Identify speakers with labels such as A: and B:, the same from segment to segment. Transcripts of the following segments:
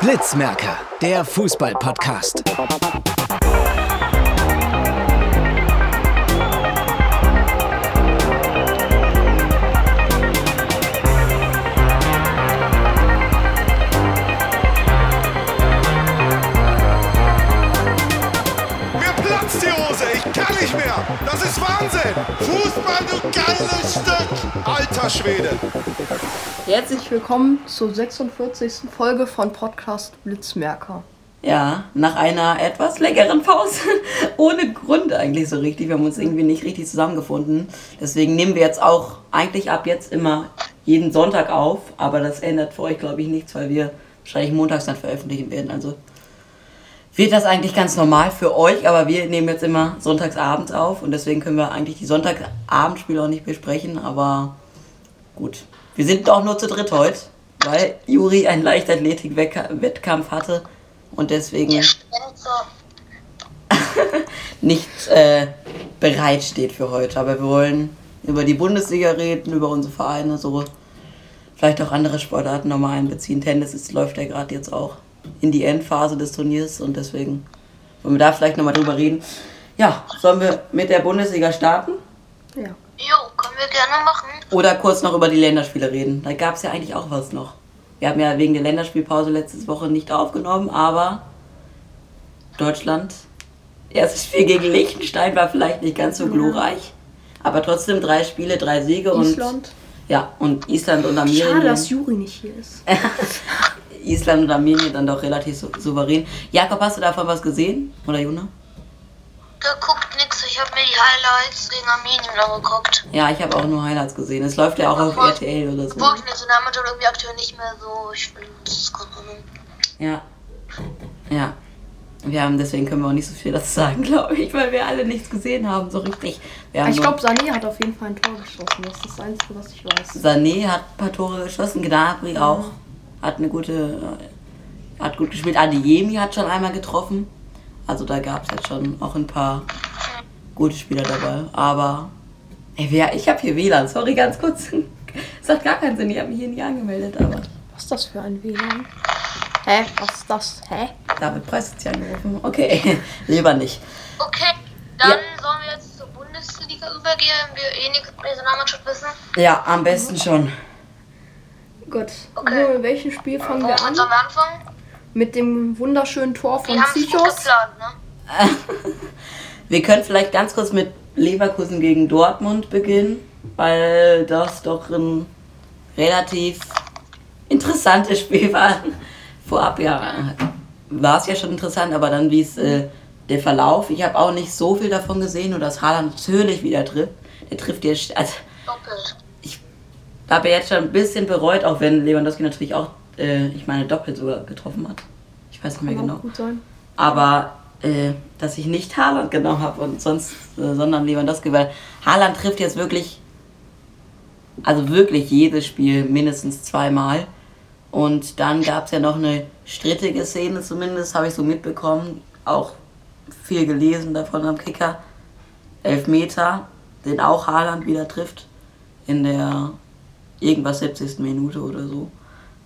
A: Blitzmerker, der Fußball-Podcast.
B: Wahnsinn! Fußball, du geiles Stück! Alter Schwede!
C: Herzlich willkommen zur 46. Folge von Podcast Blitzmerker.
D: Ja, nach einer etwas längeren Pause. Ohne Grund eigentlich so richtig. Wir haben uns irgendwie nicht richtig zusammengefunden. Deswegen nehmen wir jetzt auch eigentlich ab jetzt immer jeden Sonntag auf. Aber das ändert für euch, glaube ich, nichts, weil wir wahrscheinlich montags dann veröffentlichen werden. Also wird das eigentlich ganz normal für euch. Aber wir nehmen jetzt immer sonntags abends auf. Und deswegen können wir eigentlich die Sonntagabendspiele auch nicht besprechen. Aber gut. Wir sind auch nur zu dritt heute, weil Juri einen Leichtathletik-Wettkampf hatte und deswegen nicht äh, bereit steht für heute. Aber wir wollen über die Bundesliga reden, über unsere Vereine, so vielleicht auch andere Sportarten nochmal einbeziehen. Tennis ist, läuft ja gerade jetzt auch in die Endphase des Turniers und deswegen wollen wir da vielleicht nochmal drüber reden. Ja, sollen wir mit der Bundesliga starten?
C: Ja.
E: Jo, können wir gerne machen.
D: Oder kurz noch über die Länderspiele reden. Da gab es ja eigentlich auch was noch. Wir haben ja wegen der Länderspielpause letzte Woche nicht aufgenommen, aber Deutschland, erstes Spiel gegen Liechtenstein war vielleicht nicht ganz so glorreich. Aber trotzdem drei Spiele, drei Siege und.
C: Island.
D: Ja, und Island und Armenien.
C: Schade, dass Juri nicht hier ist.
D: Island und Armenien dann doch relativ sou- souverän. Jakob, hast du davon was gesehen? Oder Juna?
E: Geguckt nix, ich habe mir die Highlights gegen Armenien angeguckt.
D: Ja, ich habe auch nur Highlights gesehen. Es läuft ja auch auf RTL oder so.
E: Wo ich Nationalmannschaft irgendwie aktuell nicht mehr so, ich finde, das.
D: Ja. Ja. Wir haben, deswegen können wir auch nicht so viel dazu sagen, glaube ich, weil wir alle nichts gesehen haben, so richtig. Wir haben
C: Ich glaube, Sané hat auf jeden Fall ein Tor geschossen. Das ist das Einzige, was ich weiß.
D: Sané hat ein paar Tore geschossen, Gnabry auch. Hat eine gute, äh, hat gut gespielt. Adeyemi hat schon einmal getroffen. Also da gab es jetzt schon auch ein paar gute Spieler dabei. Aber, ey, wer, ich habe hier WLAN, sorry, ganz kurz. Das hat gar keinen Sinn, ich habe mich hier nie angemeldet, aber
C: Was ist das für ein WLAN? Hä? Was ist das? Hä?
D: David Preis hat sich angerufen. Okay, lieber nicht.
E: Okay, dann
D: Ja.
E: sollen wir jetzt zur Bundesliga übergehen, wenn wir eh nichts über die Nationalmannschaft wissen.
D: Ja, am besten schon.
C: Gut.
E: Okay.
C: Mit welchem Spiel fangen wir an?
E: wir anfangen?
C: Mit dem wunderschönen Tor von
E: Wir geplant, ne?
D: Wir können vielleicht ganz kurz mit Leverkusen gegen Dortmund beginnen, weil das doch ein relativ interessantes Spiel war. Vorab ja war es ja schon interessant, aber dann wie es äh, der Verlauf. Ich habe auch nicht so viel davon gesehen, nur dass Haaland natürlich wieder trifft. Der trifft jetzt, also
E: Doppelt.
D: Ich habe jetzt schon ein bisschen bereut, auch wenn Lewandowski natürlich auch, äh, ich meine, doppelt sogar getroffen hat. Ich weiß nicht mehr
C: Kann
D: genau
C: gut sein.
D: aber äh, dass ich nicht Haaland genommen habe und sonst, äh, sondern Lewandowski, weil Haaland trifft jetzt wirklich, also wirklich jedes Spiel mindestens zweimal. Und dann gab es ja noch eine strittige Szene zumindest, habe ich so mitbekommen, auch viel gelesen davon am Kicker. Elfmeter, den auch Haaland wieder trifft in der irgendwas 70. Minute oder so.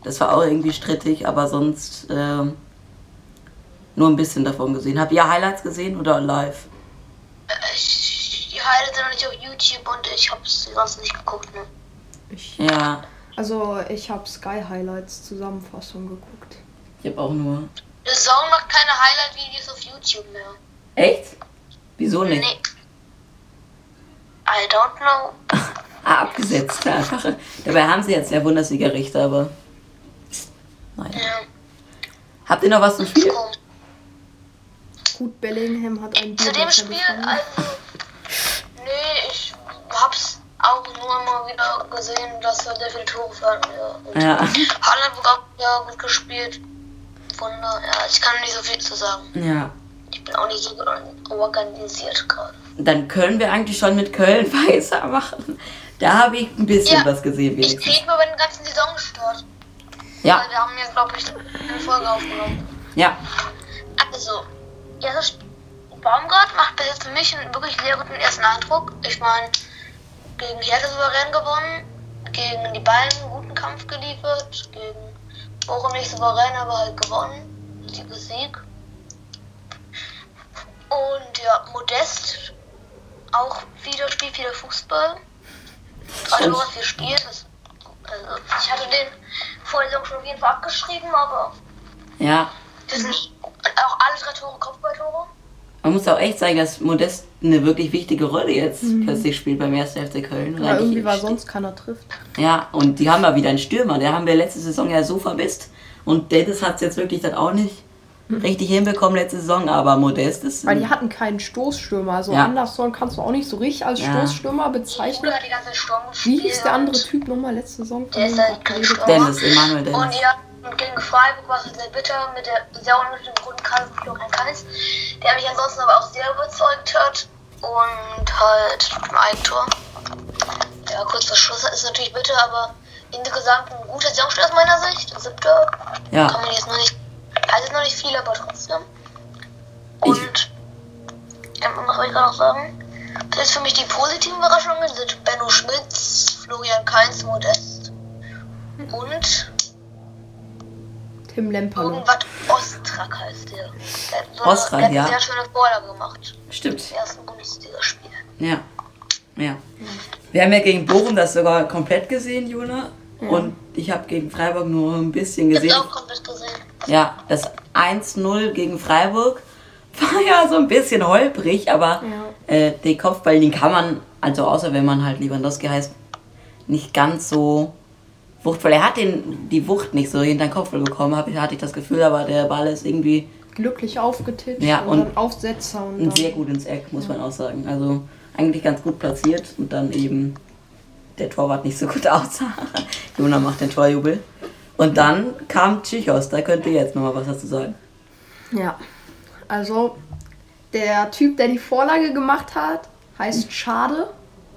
D: Das war auch irgendwie strittig, aber sonst ähm, nur ein bisschen davon gesehen. Habt ihr Highlights gesehen oder live?
E: Äh, Ich, die Highlights sind noch nicht auf YouTube und ich hab's sonst nicht geguckt, ne?
C: Ich,
D: Ja,
C: also, ich habe Sky Highlights Zusammenfassung geguckt.
D: ich habe auch nur.
E: Es saugen noch keine Highlight-Videos auf YouTube mehr.
D: Echt? Wieso nicht?
E: Nee. I don't know.
D: Ah, abgesetzt einfach. Dabei haben sie jetzt ja Bundesliga-Richter, aber. Nein.
E: Ja,
D: Habt ihr noch was zum Spiel?
C: Gut, Bellingham hat ein
E: Zu dem Spiel, also. Nee, ich hab's auch nur mal wieder gesehen, dass er sehr viele Tore fallen. Ja.
D: Ja.
E: Wird auch ja, gut gespielt. Wunder, ja, ich kann nicht so viel zu sagen.
D: Ja.
E: Ich bin auch nicht so gut organisiert gerade.
D: Dann können wir eigentlich schon mit Köln weitermachen. Da habe ich ein bisschen
E: Ja.
D: was gesehen,
E: Ich
D: wenigstens.
E: rede mal über den ganzen Saisonstart.
D: Ja,
E: Weil wir haben ja, glaube ich, eine Folge aufgenommen.
D: ja.
E: Also, erstes Baumgart macht bis jetzt für mich einen wirklich sehr guten ersten Eindruck. Ich meine, gegen Hertha souverän gewonnen, gegen die Bayern einen guten Kampf geliefert, gegen Bochum nicht souverän, aber halt gewonnen. Sieg ist Sieg. Und ja, Modest auch wieder spielt wieder Fußball. Drei
D: Stimmt.
E: Tore, vier Spiele. Das, also, ich hatte den vor der Saison schon auf jeden Fall abgeschrieben, aber
D: Ja,
E: wir sind auch alle drei Tore Kopfballtore.
D: man muss auch echt sagen, dass Modest eine wirklich wichtige Rolle jetzt plötzlich spielt beim 1. FC Köln.
C: Ja, irgendwie, weil
D: steht-
C: sonst keiner trifft.
D: Ja, und die haben ja wieder einen Stürmer. Der haben wir letzte Saison ja so vermisst. Und Dennis hat es jetzt wirklich dann auch nicht richtig hinbekommen letzte Saison, aber Modest ist.
C: Weil die hatten keinen Stoßstürmer. Also
D: Ja.
C: Anderson kannst du auch nicht so richtig als
D: Ja.
C: Stoßstürmer bezeichnen.
E: die ganze.
C: Wie hieß der andere Typ nochmal letzte Saison?
E: Der ist halt.
D: Dennis, Emanuel Dennis.
E: Und ja, und gegen Freiburg war es sehr bitter mit der sehr unnötigen roten Karte von Florian Kainz, der mich ansonsten aber auch sehr überzeugt hat. Und halt im Eigentor. Ja, kurz vor Schluss ist natürlich bitter, aber insgesamt ein guter Saisonstart aus meiner Sicht. Siebter.
D: Ja.
E: Kann man jetzt noch nicht. Also noch nicht viel, aber trotzdem. Und. Ja, was soll ich gerade noch sagen? Das ist für mich die positiven Überraschungen sind Benno Schmitz, Florian Kainz, Modest und
C: Tim Lemperle.
E: irgendwas Ostrak heißt der. Der hat so
D: Ostrak,
E: der hat
D: ja.
E: eine sehr schöne Vorlage gemacht.
D: Stimmt.
E: Im ersten Bundesligaspiel.
D: Ja. Ja. Wir haben ja gegen Bochum das sogar komplett gesehen, Jona. Und ich habe gegen Freiburg nur ein bisschen
E: Ich
D: gesehen.
E: hab's auch komplett gesehen.
D: Ja, das 1-0 gegen Freiburg war ja so ein bisschen holprig, aber äh, den Kopfball, den kann man, also außer wenn man halt Lewandowski heißt, nicht ganz so wuchtvoll. Er hat den, die Wucht nicht so hinter den Kopfball bekommen, hab ich, hatte ich das Gefühl, aber der Ball ist irgendwie
C: Glücklich aufgetitscht
D: Ja,
C: und,
D: und
C: Aufsetzer und dann,
D: sehr gut ins Eck, muss man auch sagen. Also eigentlich ganz gut platziert und dann eben der Torwart nicht so gut aussah. Jona macht den Torjubel. Und dann kam Tschichos, da könnt ihr jetzt nochmal was dazu sagen.
C: Ja. Also, der Typ, der die Vorlage gemacht hat, heißt Schade.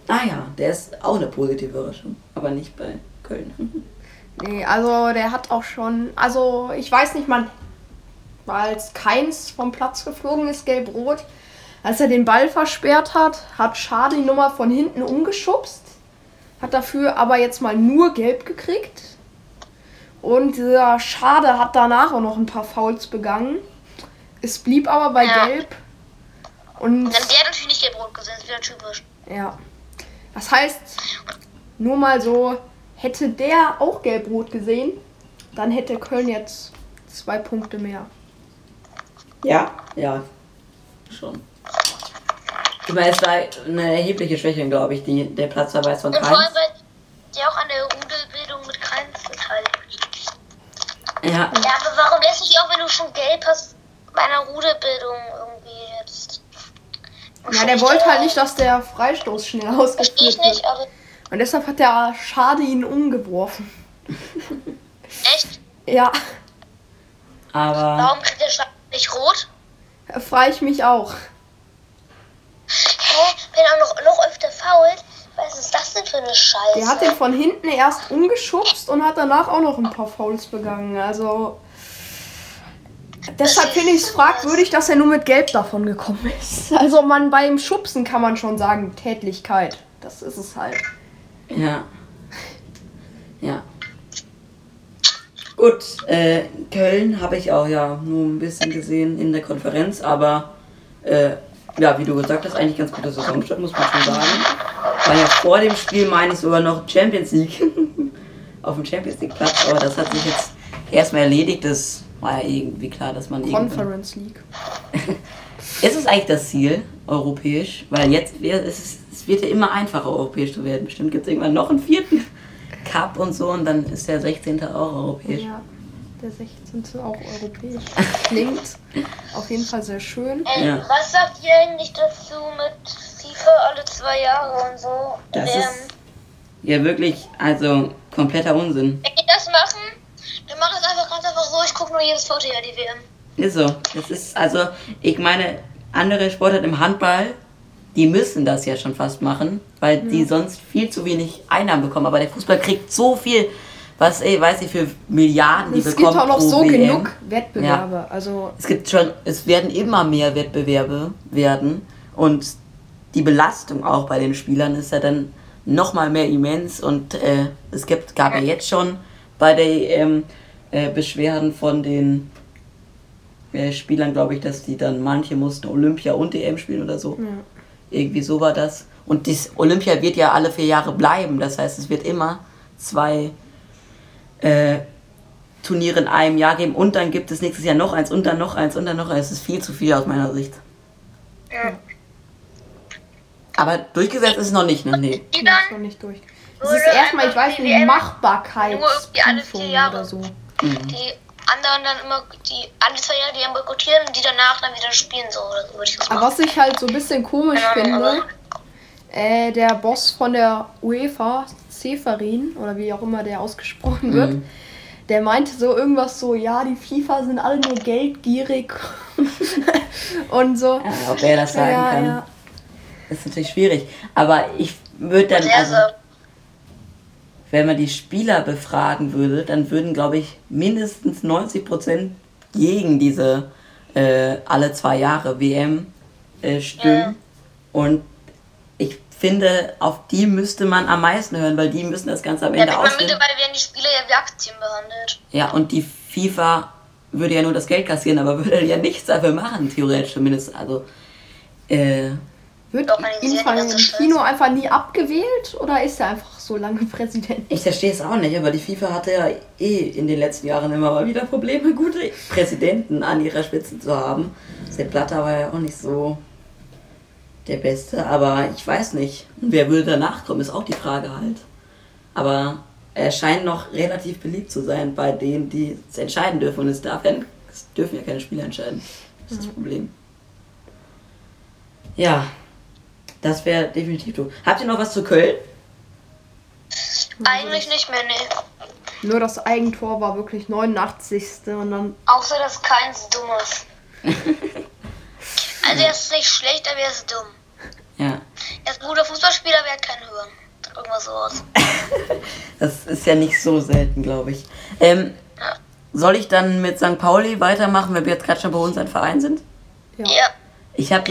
D: Ah ja, der ist auch eine positive Überraschung, aber nicht bei Köln.
C: Nee, also der hat auch schon, also ich weiß nicht, man, als keins vom Platz geflogen ist, gelb-rot, als er den Ball versperrt hat, hat Schade die Nummer von hinten umgeschubst, hat dafür aber jetzt mal nur gelb gekriegt. Und dieser Schade hat danach auch noch ein paar Fouls begangen. Es blieb aber bei
E: Ja.
C: gelb. Und
E: Dann der natürlich nicht gelb-rot gesehen, das ist wieder typisch.
C: ja. Das heißt, nur mal so, hätte der auch gelb-rot gesehen, dann hätte Köln jetzt zwei Punkte mehr.
D: Ja, ja, schon. Ich meine, es war eine erhebliche Schwäche, glaube ich, die, der Platzverweis von
E: Und vor allem, weil der auch an der Rudelbildung mit Kreins beteiligt.
D: Ja,
E: Ja, aber warum lässt du dich auch, wenn du schon gelb hast, bei einer Rudelbildung irgendwie jetzt.
C: Ja, der wollte halt nicht, dass der Freistoß schnell
E: nicht,
C: wird.
E: aber
C: Und deshalb hat der Schade ihn umgeworfen.
E: echt?
C: Ja,
D: aber
E: Warum kriegt der Schaden nicht rot?
C: da frage ich mich auch.
E: Wenn er auch noch, noch öfter fault? Was ist das denn für eine Scheiße?
C: Der hat den von hinten erst umgeschubst und hat danach auch noch ein paar Fouls begangen. Also. Deshalb finde ich es fragwürdig, dass er nur mit Gelb davon gekommen ist. Also man beim Schubsen kann man schon sagen, Tätlichkeit. Das ist es halt.
D: Ja. Ja. Gut, äh, Köln habe ich auch ja nur ein bisschen gesehen in der Konferenz, aber äh, ja, wie du gesagt hast, eigentlich ganz guter Saisonstart, muss man schon sagen. War ja vor dem Spiel, meine ich, sogar noch Champions League. Auf dem Champions League Platz, aber das hat sich jetzt erstmal erledigt. Das war ja irgendwie klar, dass man
C: Conference League.
D: ist es eigentlich das Ziel, europäisch? Weil jetzt es, es wird ja immer einfacher, europäisch zu werden. Bestimmt gibt es irgendwann noch einen vierten Cup und so und dann ist der 16. auch europäisch.
C: Ja, der 16. auch europäisch. Klingt auf jeden Fall sehr schön.
E: Ey,
D: Ja.
E: was sagt ihr eigentlich dazu mit FIFA alle zwei Jahre und so?
D: Das
E: ähm,
D: ist ja wirklich, also kompletter Unsinn.
E: wenn die das machen, dann mach es einfach ganz einfach so, ich gucke nur jedes Foto ja die WM.
D: Ist so. Das ist, also, ich meine, andere Sportarten im Handball, die müssen das ja schon fast machen, weil die sonst viel zu wenig Einnahmen bekommen. Aber der Fußball kriegt so viel was, ey, weiß ich, für Milliarden die
C: es gibt
D: bekommen
C: auch noch so
D: WM.
C: genug Wettbewerbe. Also
D: Es gibt schon, es werden immer mehr Wettbewerbe werden und die Belastung auch bei den Spielern ist ja dann nochmal mehr immens und äh, es gibt, gab ja jetzt schon bei der EM äh, Beschwerden von den äh, Spielern, glaube ich, dass die dann manche mussten Olympia und EM spielen oder so. Irgendwie so war das. Und das Olympia wird ja alle vier Jahre bleiben. Das heißt, es wird immer zwei äh, Turniere in einem Jahr geben und dann gibt es nächstes Jahr noch eins und dann noch eins und dann noch eins. Das ist viel zu viel aus meiner Sicht.
E: Ja.
D: Aber durchgesetzt ist es noch nicht, ne? Nee.
E: Die
C: ist noch nicht durch. Es ist erstmal, ich weiß
E: die
C: nicht, Machbarkeitsprüfung
E: Jahre.
C: oder so.
D: Mhm.
E: die anderen dann immer, die alle zwei Jahre die dann boykottieren und die danach dann wieder spielen so oder so würde ich das
C: Aber was ich halt so ein bisschen komisch
E: Ja,
C: finde,
E: aber-
C: äh, der Boss von der UEFA, Seferin, oder wie auch immer der ausgesprochen wird,
D: Mhm.
C: der meinte so irgendwas so, ja, die FIFA sind alle nur geldgierig und so.
D: Ja, ob er das sagen
C: Ja,
D: kann,
C: ja.
D: ist natürlich schwierig. Aber ich würde dann, also,
E: so,
D: wenn man die Spieler befragen würde, dann würden, glaube ich, mindestens 90% gegen diese äh, alle zwei Jahre WM äh, stimmen.
E: Ja.
D: Und finde, auf die müsste man am meisten hören, weil die müssen das Ganze am
E: ja,
D: Ende
E: man
D: ausführen.
E: mittlerweile werden die Spieler ja wie Aktien behandelt.
D: Ja, und die FIFA würde ja nur das Geld kassieren, aber würde ja nichts dafür machen, theoretisch zumindest. Also, äh,
C: Wird Infantino
E: ganze Scheiße.
C: Kino einfach nie abgewählt oder ist er einfach so lange Präsident?
D: ich verstehe es auch nicht, aber die FIFA hatte ja eh in den letzten Jahren immer mal wieder Probleme, gute Präsidenten an ihrer Spitze zu haben. Sepp Blatter war ja auch nicht so der Beste, aber ich weiß nicht. Wer würde danach kommen, ist auch die Frage halt. Aber er scheint noch relativ beliebt zu sein bei denen, die es entscheiden dürfen. Und es, darf ja, es dürfen ja keine Spieler entscheiden. Das ist das Problem. Ja, das wäre definitiv du. Habt ihr noch was zu Köln?
E: Eigentlich nicht mehr, nee.
C: Nur das Eigentor war wirklich 89. und dann
E: Außer, dass keins dumm ist. also er ist nicht schlecht, aber er ist dumm.
D: Ja.
E: Er ist ein guter Fußballspieler, aber er hat kein Hirn. Irgendwas sowas.
D: Das ist ja nicht so selten, glaube ich. Ähm, soll ich dann mit St. Pauli weitermachen, wenn wir jetzt gerade schon bei uns ein Verein sind?
C: ja.
E: Ja.
D: Ich hab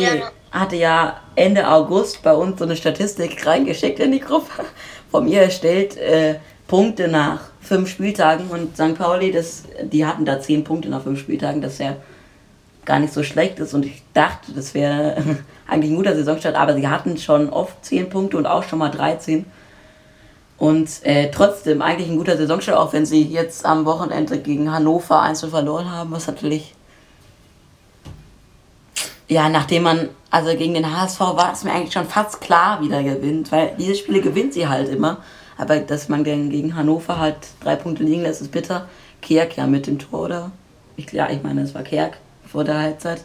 D: hatte ja Ende August bei uns so eine Statistik reingeschickt in die Gruppe. Von mir erstellt äh, Punkte nach fünf Spieltagen und St. Pauli, das, die hatten da zehn Punkte nach fünf Spieltagen, das ja gar nicht so schlecht ist und ich dachte, das wäre eigentlich ein guter Saisonstart, aber sie hatten schon oft zehn Punkte und auch schon mal 13. Und äh, trotzdem eigentlich ein guter Saisonstart, auch wenn sie jetzt am Wochenende gegen Hannover 1 verloren haben, was natürlich ja, nachdem man, also gegen den HSV war es mir eigentlich schon fast klar, wie der gewinnt, weil diese Spiele gewinnt sie halt immer. Aber dass man gegen Hannover halt drei Punkte liegen lässt, ist bitter. Kerk ja mit dem Tor, oder? Ich, ja, ich meine, es war Kerk vor der Halbzeit.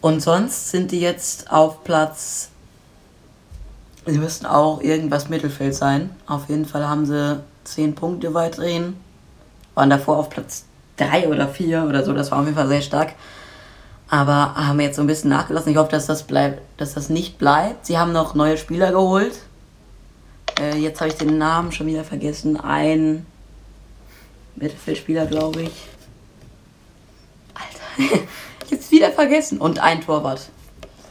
D: Und sonst sind die jetzt auf Platz. Sie müssten auch irgendwas Mittelfeld sein. Auf jeden Fall haben sie zehn Punkte weiterhin. Waren davor auf Platz drei oder vier oder so. Das war auf jeden Fall sehr stark aber haben jetzt so ein bisschen nachgelassen. Ich hoffe, dass das bleibt, dass das nicht bleibt. Sie haben noch neue Spieler geholt. Äh, jetzt habe ich den Namen schon wieder vergessen. Ein Mittelfeldspieler, glaube ich. Hab's wieder vergessen. Und ein Torwart.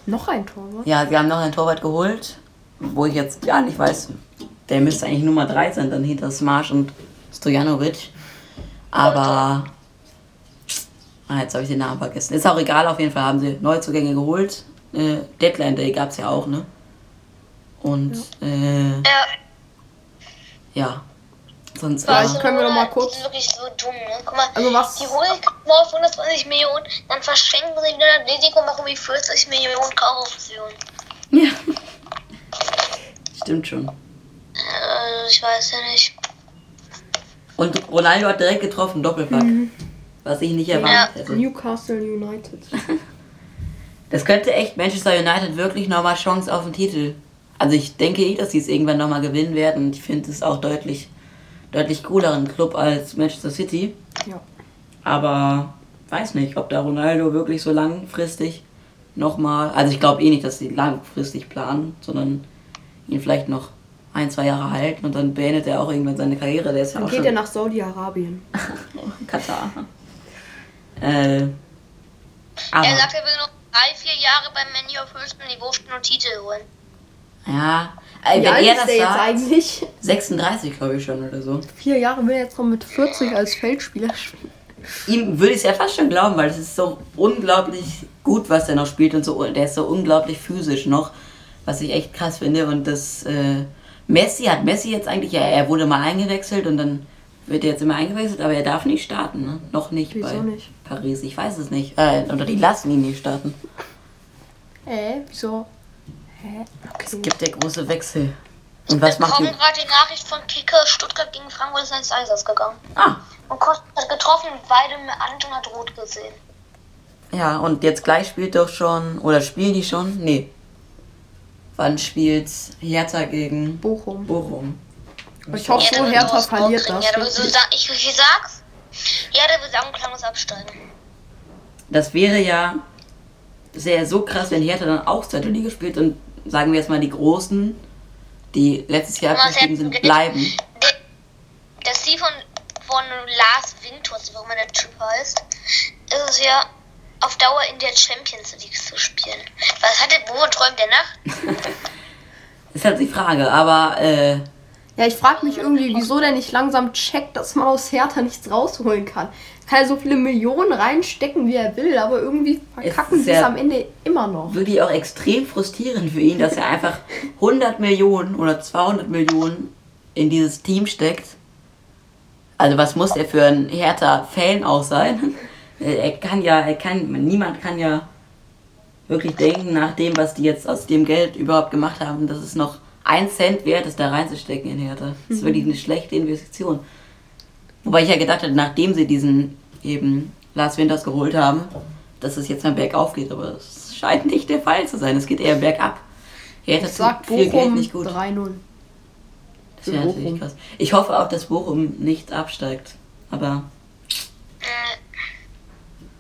C: Noch ein Tor, ne?
D: Ja, sie haben noch einen Torwart geholt, wo ich jetzt gar nicht weiß. Der müsste eigentlich Nummer 3 sein, dann hinter Smash und Stojanovic. Aber. Ah, jetzt habe ich den Namen vergessen. Ist auch egal, auf jeden Fall haben sie Neuzugänge geholt. Äh, Deadline Day gab es ja auch, ne? Und äh,
E: Ja.
D: Ja. Sonst. Äh,
C: können wir noch mal
E: Die
C: kurz-
E: sind wirklich so dumm, ne? Guck mal,
C: Also was-
E: die holen mal auf 120 Millionen, dann verschenken sie wieder das Risiko, machen wie 40 Millionen Kaufoptionen.
D: ja. Stimmt schon.
E: Äh, ich weiß ja nicht.
D: Und Ronaldo hat direkt getroffen, Doppelpack. Was ich nicht erwartet hätte.
C: Newcastle United.
D: Das könnte echt Manchester United wirklich nochmal Chance auf den Titel. Also ich denke eh, dass sie es irgendwann nochmal gewinnen werden. Und ich finde es auch deutlich, deutlich cooleren Club als Manchester City.
C: Ja.
D: Aber weiß nicht, ob da Ronaldo wirklich so langfristig nochmal. Also ich glaube eh nicht, dass sie langfristig planen, sondern ihn vielleicht noch ein, zwei Jahre halten und dann beendet er auch irgendwann seine Karriere. Der ist ja
C: Dann
D: auch
C: geht
D: schon
C: er nach Saudi-Arabien.
D: Katar. Äh, aber,
E: Er sagt, er will noch drei, vier Jahre beim Menu auf höchstem Niveau spielen und Titel holen.
D: ja,
C: Wie
D: wenn
C: alt
D: er
C: ist
D: das
C: der jetzt
D: sagt,
C: eigentlich?
D: 36 glaube ich schon oder so.
C: Vier Jahre will er jetzt noch mit 40 als Feldspieler spielen.
D: Ihm würde ich es ja fast schon glauben, weil es ist so unglaublich gut, was er noch spielt und so, der ist so unglaublich physisch noch, was ich echt krass finde. Und das äh, Messi hat Messi jetzt eigentlich, ja, er wurde mal eingewechselt und dann wird er jetzt immer eingewechselt, aber er darf nicht starten, ne? Noch nicht
C: Wieso
D: bei
C: nicht?
D: Paris. Ich weiß es nicht. Äh, oder die lassen ihn nicht starten.
C: Äh, wieso? Hä?
D: Es
C: Okay.
D: gibt der große Wechsel. Und was
E: Wir
D: macht
E: bekommen
D: die?
E: gerade die Nachricht von Kicker, Stuttgart gegen Frankfurt ist ins Eisers gegangen.
D: Ah,
E: Und Kost hat getroffen, beide mit Anton hat rot gesehen.
D: ja, und jetzt gleich spielt doch schon, oder spielen die schon? Nee. Wann spielt Hertha gegen
C: Bochum.
D: Bochum?
C: Ich hoffe so, Hertha verliert das.
E: Ja, so sagen, ich, ich sag's. Ja, der wird sagen, Absteigen.
D: Das wäre ja sehr so krass, wenn Hertha dann auch zweite Liga spielt und sagen wir jetzt mal die Großen, die letztes Jahr abgestiegen sind, bleiben.
E: Der, der Steve von, von Lars Winters, wie auch immer der Typ heißt, ist es ja auf Dauer in der Champions League zu spielen. Was hat der, wo träumt der Nacht?
D: Ist halt die Frage, aber äh,
C: Ja, ich frage mich irgendwie, wieso der nicht langsam checkt, dass man aus Hertha nichts rausholen kann. Kann er so viele Millionen reinstecken, wie er will, aber irgendwie verkacken sie es am Ende immer noch.
D: wirklich auch extrem frustrierend für ihn, dass er einfach 100 Millionen oder 200 Millionen in dieses Team steckt. Also was muss er für ein Hertha-Fan auch sein? Er kann ja, er kann, niemand kann ja wirklich denken, nach dem, was die jetzt aus dem Geld überhaupt gemacht haben, dass es noch ein Cent wert ist, da reinzustecken in Hertha. Das ist wirklich eine schlechte Investition. Wobei ich ja gedacht hätte, nachdem sie diesen eben Lars Winters geholt haben, dass es jetzt mal bergauf geht, aber es scheint nicht der Fall zu sein. Es geht eher bergab. Hertha
C: Ich sag
D: tut viel Geld
C: Bochum
D: nicht gut.
C: 3-0.
D: Das wäre natürlich krass. Ich hoffe auch, dass Bochum nicht absteigt. Aber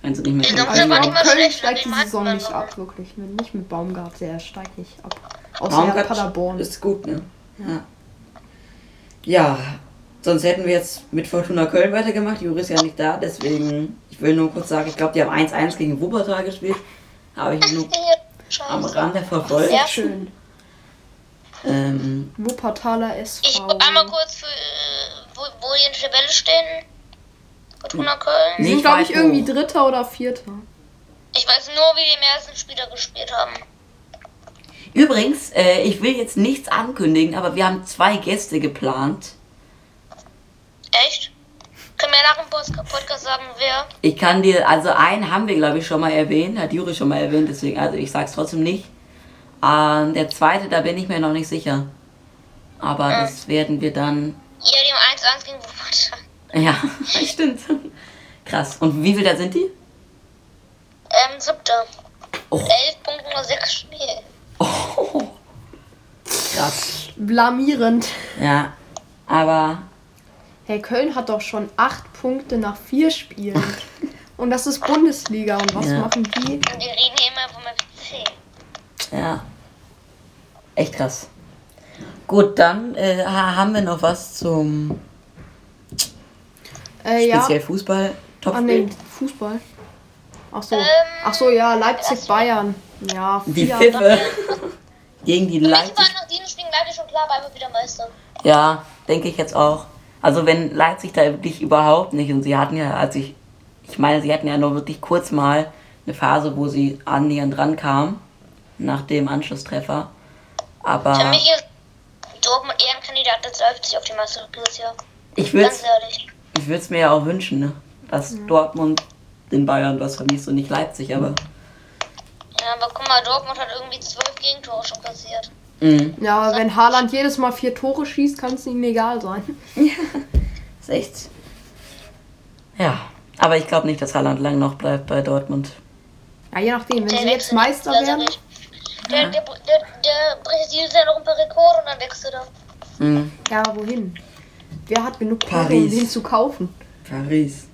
D: wenn sie nicht mehr
E: Ich glaub,
D: kommen.
C: Also
E: war
C: ich
E: nicht
C: glaube,
E: mal
C: Köln steigt die Saison nicht ab, wirklich. Nicht mit Baumgart, der steigt nicht ab. Außer
D: Baumgart
C: ja, Paderborn.
D: ist gut, ne? Ja. Ja, sonst hätten wir jetzt mit Fortuna Köln weitergemacht. Juri ist ja nicht da, deswegen, ich will nur kurz sagen, ich glaube, die haben 1-1 gegen Wuppertal gespielt. Habe ich nur am
E: Scheiße.
D: Rande verfolgt.
E: Ja.
C: Schön.
D: Ähm,
C: Wuppertaler SV.
E: Ich einmal kurz, für, äh, wo, wo die in der Tabelle stehen. Fortuna Köln.
C: Die sind, glaube ich, irgendwie. Dritter oder Vierter.
E: Ich weiß nur, wie die im ersten Spieler gespielt haben.
D: übrigens, äh, ich will jetzt nichts ankündigen, aber wir haben zwei Gäste geplant.
E: Echt? Können wir nach dem Podcast sagen, wer?
D: Ich kann dir, also einen haben wir, glaube ich, schon mal erwähnt, hat Juri schon mal erwähnt, deswegen, also ich sag's trotzdem nicht. Ähm, der zweite, da bin ich mir noch nicht sicher. Aber das werden wir dann.
E: Ja, die haben 1-1 gegen Wuppertal.
D: Ja, stimmt. Krass. Und wie viel da sind die?
E: Ähm, siebter.
D: Oh.
E: 11 Punkte nur 6 Spiele.
D: Oh. Krass.
C: Blamierend.
D: Ja. Aber
C: Hey, Köln hat doch schon acht Punkte nach vier Spielen. Und das ist Bundesliga. Und was
D: Ja.
C: machen die?
E: Und wir reden hier immer vom FC.
D: ja. Echt krass. Gut, dann äh, ha- haben wir noch was zum
C: Äh, ja.
D: speziell Fußball. Top
C: Ah, nee, Fußball. Ach so.
E: Ähm,
C: Ach so, ja, Leipzig-Bayern. Ja,
D: Die
C: vier.
D: Pfiffe gegen die
E: Für mich
D: Leipzig.
E: war nach diesem Spiel Leipzig schon klar, weil wir wieder Meister.
D: Ja, denke ich jetzt auch. Also wenn Leipzig da wirklich überhaupt nicht und sie hatten ja, als ich, ich meine, sie hatten ja nur wirklich kurz mal eine Phase, wo sie annähernd rankamen nach dem Anschlusstreffer.
E: Für
D: Aber
E: mich ist Dortmund eher ein Kandidat als Leipzig auf die Meisterschaft dieses Jahr.
D: ich würde es mir ja auch wünschen, ne? dass Dortmund den Bayern was verliest und nicht Leipzig, aber
E: Ja, aber guck mal, Dortmund hat irgendwie 12 Gegentore schon kassiert.
D: Mh,
C: Ja, aber wenn Haaland jedes Mal vier Tore schießt, kann es ihm egal sein.
D: ist echt. Ja, aber ich glaube nicht, dass Haaland lang noch bleibt bei Dortmund.
C: Ja, je nachdem, wenn
E: Der
C: sie jetzt Meister werden.
E: Der, der, der, der bricht dieses Jahr noch ein paar Rekorde und dann wechselt er.
D: Mhm.
C: Ja, aber wohin? Wer hat genug Kohle, um
D: Paris.
C: den zu kaufen?
D: Paris.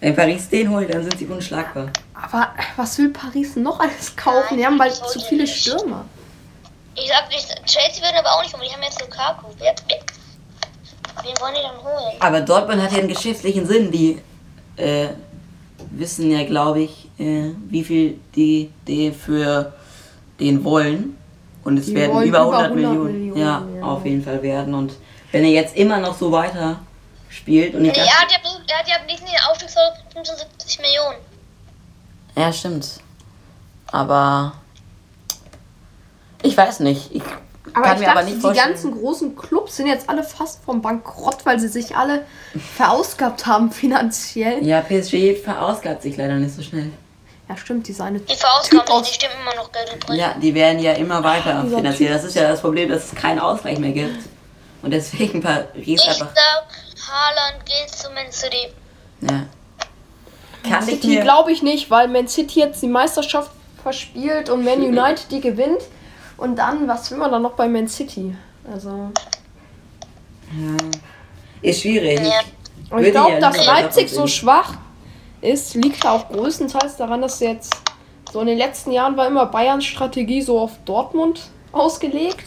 D: Wenn Paris den holt, dann sind sie unschlagbar.
C: Aber was will Paris noch alles kaufen? Die haben bald
E: Nein,
C: zu viele
E: nicht.
C: Stürmer.
E: Ich sag nicht, Chelsea werden aber auch nicht holen. Die haben jetzt Lukaku. Wer, wen wollen die dann holen?
D: Aber Dortmund hat ja einen geschäftlichen Sinn. Die äh, wissen ja, glaube ich, äh, wie viel die, die für den wollen. Und es
C: Die
D: werden über
C: über
D: 100,
C: 100
D: Millionen,
C: Millionen,
D: ja,
C: ja.
D: auf jeden Fall werden. Und wenn er jetzt immer noch so weiter spielt und ich
E: Nee,
D: dachte,
E: er hat ja, er hat ja Aufstiegszahl 75 Millionen.
D: Ja, stimmt. Aber ich weiß nicht. Ich
C: Aber
D: kann
C: ich
D: mir
C: dachte,
D: aber nicht
C: die
D: vorstellen.
C: ganzen großen Clubs sind jetzt alle fast vom Bankrott, weil sie sich alle verausgabt haben finanziell.
D: ja, PSG verausgabt sich leider nicht so schnell.
C: Ja, stimmt, die seine
E: Die Verausgaben,
C: Typ aus-
E: die stimmen immer noch Geld übrig.
D: Ja, die werden ja immer weiter
C: dieser
D: finanziert. Das ist ja das Problem, dass es keinen Ausgleich mehr gibt. Und deswegen Paris
E: Ich
D: einfach.
E: sag, Haaland geht zu Man City.
D: Ja. Kann ich
C: City glaube ich nicht, weil Man City jetzt die Meisterschaft verspielt und Man United die gewinnt. Und dann, was will man dann noch bei Man City? Also,
D: Ist schwierig.
E: Ja.
C: und ich glaube,
D: ja
C: dass Leipzig so schwach ist, liegt auch größtenteils daran, dass jetzt so in den letzten Jahren war immer Bayerns Strategie so auf Dortmund ausgelegt,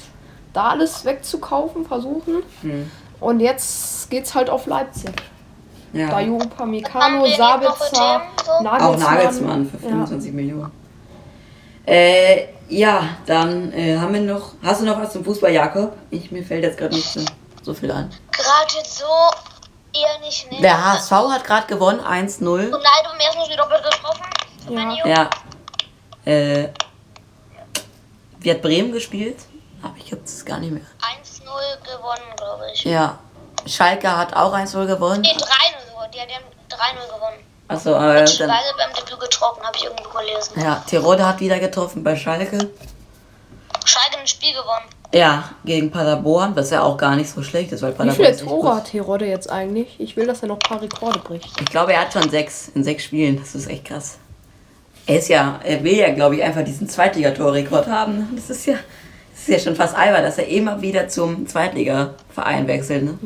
C: da alles wegzukaufen, versuchen.
D: Hm.
C: Und jetzt geht's halt auf Leipzig. Da
D: Ja.
C: Jupa
E: Haben
C: Mikano,
E: wir nicht noch für
C: Sabitzer,
E: so?
D: Auch
C: Nagelsmann.
D: Nagelsmann für
C: Ja.
D: 25 Millionen. Äh, ja, dann äh, haben wir noch. Hast du noch was zum Fußball, Jakob? Ich, mir fällt jetzt gerade nicht so, so viel an.
E: Gerade jetzt so eher nicht, ne?
D: Der HSV hat gerade gewonnen, 1-0.
E: Ronaldo im ersten Spiel doppelt getroffen.
C: Ja.
D: Ja. Äh, wie hat Bremen gespielt? Aber ich habe das gar nicht mehr.
E: 1-0 gewonnen, glaube ich.
D: Ja. Schalke hat auch 1-0 gewonnen.
E: Nee, 3-0 gewonnen. Die, die haben 3-0 gewonnen.
D: Achso, äh,
E: Schweige
D: dann,
E: beim Debüt getroffen, habe ich irgendwo gelesen.
D: ja, Tirode hat wieder getroffen bei Schalke.
E: Schalke ein Spiel gewonnen.
D: Ja, gegen Paderborn, was ja auch gar nicht so schlecht ist, weil
C: Wie
D: Paderborn
C: viele
D: ist echt
C: Tore hat Terodde jetzt eigentlich? Ich will, dass er noch ein paar Rekorde bricht.
D: Ich glaube, er hat schon sechs in sechs Spielen. Das ist echt krass. Er ist ja, er will ja, glaube ich, einfach diesen Zweitligatorrekord haben. Das ist ja, das ist ja schon fast albern, dass er immer wieder zum Zweitligaverein wechselt. Ne?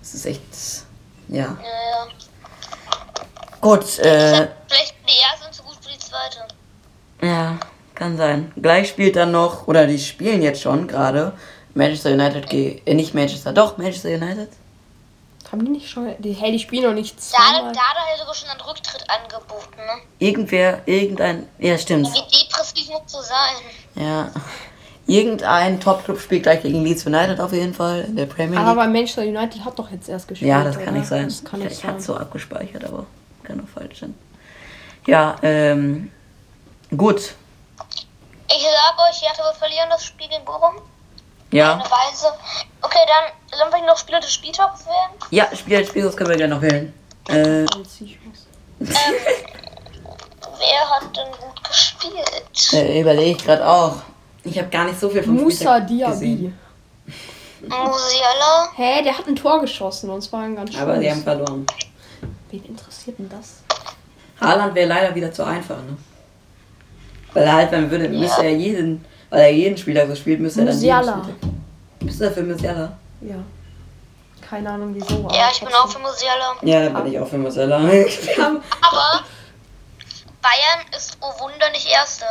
D: Das ist echt, ja.
E: Ja, ja.
D: Gut, äh,
E: Vielleicht die erste und zu gut für die zweite.
D: ja, kann sein. Gleich spielt dann noch, oder die spielen jetzt schon gerade, Manchester United gegen, äh, nicht Manchester, doch, Manchester United.
C: Haben die nicht schon. Die, hey, die spielen noch nicht
E: Da, da
C: zweimal.
E: hat er sogar schon einen Rücktritt angeboten, ne?
D: Irgendwer, irgendein, ja stimmt,
E: Wie depressiv muss so sein.
D: ja. Irgendein Top-Club spielt gleich gegen Leeds United auf jeden Fall in der Premier League.
C: Aber Manchester United hat doch jetzt erst gespielt.
D: Ja, das kann
C: oder?
D: nicht sein.
C: Das kann
D: ich
C: nicht
D: ich hatte
C: sein.
D: so abgespeichert, aber kann auch falsch sein. Ja, ähm, gut.
E: Ich sag euch, Hertha wird verlieren das Spiel gegen Bochum.
D: Ja,
E: Eine Weise. Okay, dann sollen wir noch Spieler des Spieltags wählen.
D: ja, Spiel als Spielers können wir gerne noch wählen. Äh,
C: was.
E: Wer hat denn gut gespielt?
D: äh überlege ich gerade auch. Ich habe gar nicht so viel vom
C: Musa Diaby.
D: gesehen.
E: Musiala.
C: Hä, der hat ein Tor geschossen und zwar ein ganz schönes.
D: Aber sie haben verloren.
C: Wen interessiert denn das?
D: Haaland wäre leider wieder zu einfach, ne? Weil er halt, wenn würde, müsste er jeden, weil er jeden Spieler so spielt, müsste er dann jeden
C: Musiala.
D: Bist du dafür Musiala?
C: Ja. Keine Ahnung wieso. aber
E: Ja, ich bin auch für Musiala.
D: Ja, da bin ich auch für Musiala.
E: Aber Bayern ist, oh Wunder, nicht Erste.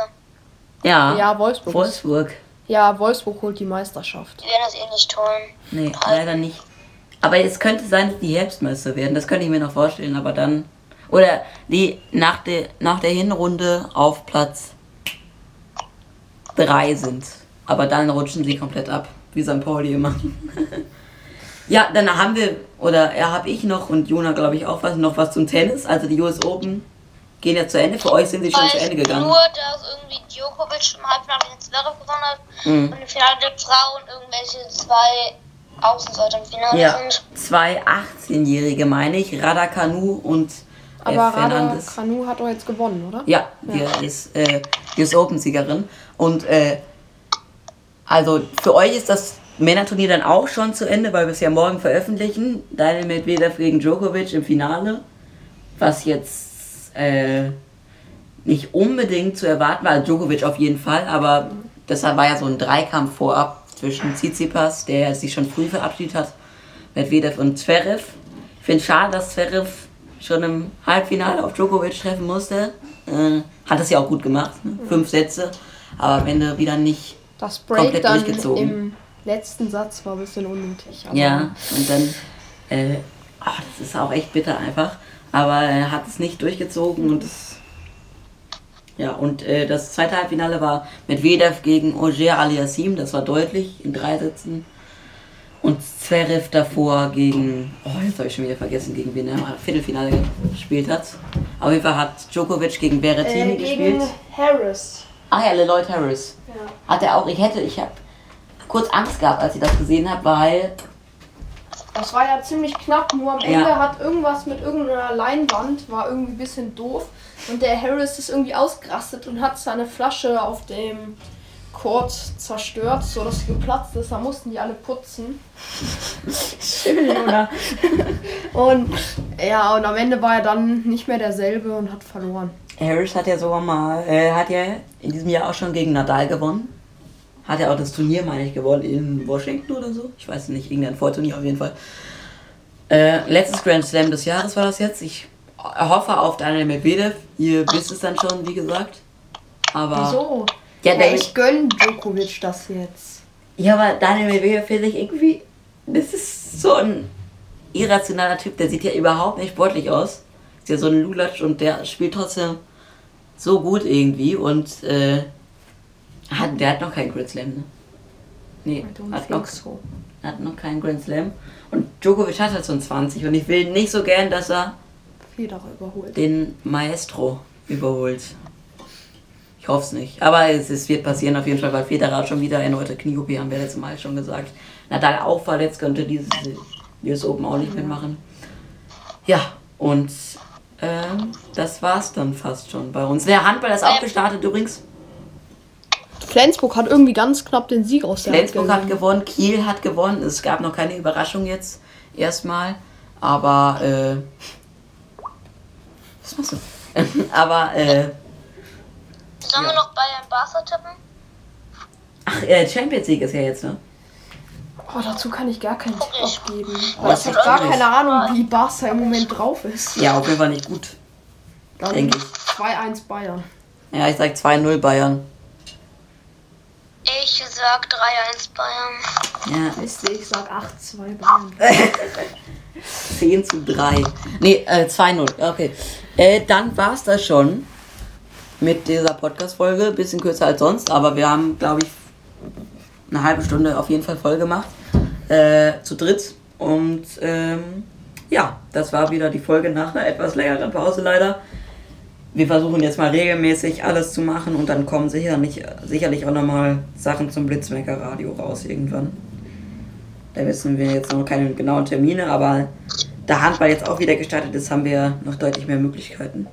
D: ja,
C: Ja, Wolfsburg.
D: Wolfsburg.
C: Ja, Wolfsburg holt die Meisterschaft.
E: Die werden das eh nicht tun.
D: Nee, leider nicht. Aber es könnte sein, dass die Herbstmeister werden. Das könnte ich mir noch vorstellen, aber dann. Oder die nach der, nach der Hinrunde auf Platz 3 sind. Aber dann rutschen sie komplett ab, wie St. Pauli immer. ja, dann haben wir, oder ja, habe ich noch und Jona, glaube ich, auch was, noch was zum Tennis. Also die US Open gehen ja zu Ende. Für euch sind sie schon zu Ende gegangen.
E: Nur, dass irgendwie Djokovic im Halbfinale den Zverev gewonnen hat
D: Mhm.
E: und im Finale der Frauen irgendwelche zwei Außenseiter im Finale
D: Ja,
E: sind.
D: zwei 18-Jährige meine ich, Rada Kanu und äh,
C: Aber Rada
D: Fernandes.
C: Kanu hat doch jetzt gewonnen, oder?
D: Ja, die ist äh, US Open-Siegerin. Und äh, also für euch ist das Männerturnier dann auch schon zu Ende, weil wir es ja morgen veröffentlichen. Daniel Medvedev gegen Djokovic im Finale. Was jetzt äh, nicht unbedingt zu erwarten war. Also Djokovic auf jeden Fall, aber das war ja so ein Dreikampf vorab zwischen Tsitsipas, der sich schon früh verabschiedet hat, Medvedev und Zverev. Ich finde schade, dass Zverev schon im Halbfinale auf Djokovic treffen musste. Äh, hat es ja auch gut gemacht, ne? fünf Sätze, aber am Ende wieder nicht
C: Das Break
D: komplett
C: dann
D: durchgezogen.
C: im letzten Satz war ein bisschen unnötig.
D: Ja, und dann, äh, ah, das ist auch echt bitter einfach. Aber er hat es nicht durchgezogen und es. Ja, und äh, das zweite Halbfinale war Medvedev gegen Ogier Aliassim, das war deutlich in drei Sätzen. Und Zverev davor gegen, oh, jetzt habe ich schon wieder vergessen, gegen wen er im Viertelfinale gespielt hat. Auf jeden Fall hat Djokovic gegen Berrettini
C: Äh, gegen
D: gespielt.
C: Harris.
D: Ah ja, Lloyd Harris.
C: Ja.
D: Hat er auch, ich hätte, ich habe kurz Angst gehabt, als ich das gesehen habe, weil
C: Das war ja ziemlich knapp, nur am Ende
D: Ja.
C: hat irgendwas mit irgendeiner Leinwand, war irgendwie ein bisschen doof. Und der Harris ist irgendwie ausgerastet und hat seine Flasche auf dem Court zerstört, sodass sie geplatzt ist. Da mussten die alle putzen. Schön, oder? und ja, und am Ende war er dann nicht mehr derselbe und hat verloren.
D: Harris hat ja sogar mal, äh, hat ja in diesem Jahr auch schon gegen Nadal gewonnen. Hat ja auch das Turnier, meine ich, gewonnen in Washington oder so. Ich weiß nicht, irgendein Vorturnier auf jeden Fall. Äh, letztes Grand Slam des Jahres war das jetzt. Ich hoffe auf Daniel Medvedev. Ihr wisst es dann schon, wie gesagt. Aber.
C: Wieso?
D: Ja,
C: Ja, ich gönn Djokovic das jetzt.
D: ja, aber Daniel Medvedev finde ich irgendwie. Das ist so ein irrationaler Typ. Der sieht ja überhaupt nicht sportlich aus. Ist ja so ein Lulatsch und der spielt trotzdem so gut irgendwie und äh, hat, der hat noch keinen Grand Slam, ne? Nee, hat noch,
C: so.
D: hat noch keinen Grand Slam. Und Djokovic hat halt so ein 20 und ich will nicht so gern, dass er
C: Federer überholt.
D: den Maestro überholt. Ich hoffe es nicht. Aber es, es wird passieren auf jeden Fall, weil Federer schon wieder erneute Knie-OP haben wir letztes Mal schon gesagt. Nadal auch verletzt, könnte dieses US Open auch nicht mitmachen. Ja, und ähm, das war's dann fast schon bei uns. Der Handball ist auch gestartet übrigens.
C: Flensburg hat irgendwie ganz knapp den Sieg aus der Hand
D: Flensburg hat gewonnen, Kiel hat gewonnen. Es gab noch keine Überraschung jetzt erstmal. Aber, äh. Du? aber, äh.
E: Sollen wir noch Bayern Barca tippen?
D: Ach, äh, Champions League ist ja jetzt, ne?
C: Oh, dazu kann ich gar keinen Tipp abgeben.
D: Oh,
C: ich habe gar keine Ahnung, wie Barca im Moment drauf ist.
D: Ja, auf jeden Fall nicht gut.
C: Dann
D: denke ich.
C: 2-1 Bayern.
D: Ja, ich sag 2-0 Bayern.
E: Ich sag 3-1 Bayern.
D: Ja,
C: Wisst ihr, ich sag 8-2 Bayern.
D: 10 zu 3. Nee, äh, 2-0. Okay. Äh, dann war's das schon mit dieser Podcast-Folge. Bisschen kürzer als sonst, aber wir haben, glaube ich, eine halbe Stunde auf jeden Fall voll gemacht. Äh, zu dritt. Und ähm, ja, das war wieder die Folge nach einer etwas längeren Pause leider. Wir versuchen jetzt mal regelmäßig alles zu machen und dann kommen sicherlich, sicherlich auch nochmal Sachen zum Blitzmerker Radio raus irgendwann. Da wissen wir jetzt noch keine genauen Termine, aber da Handball jetzt auch wieder gestartet ist, haben wir noch deutlich mehr Möglichkeiten,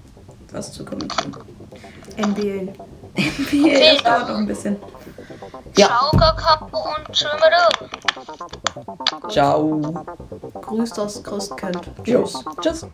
D: was zu kommentieren.
C: NBA.
D: das dauert noch ein bisschen. Ja,
E: Ciao, Kakao und tschüss.
D: ciao.
C: Grüßt das Christkind.
D: Tschüss. Tschüss.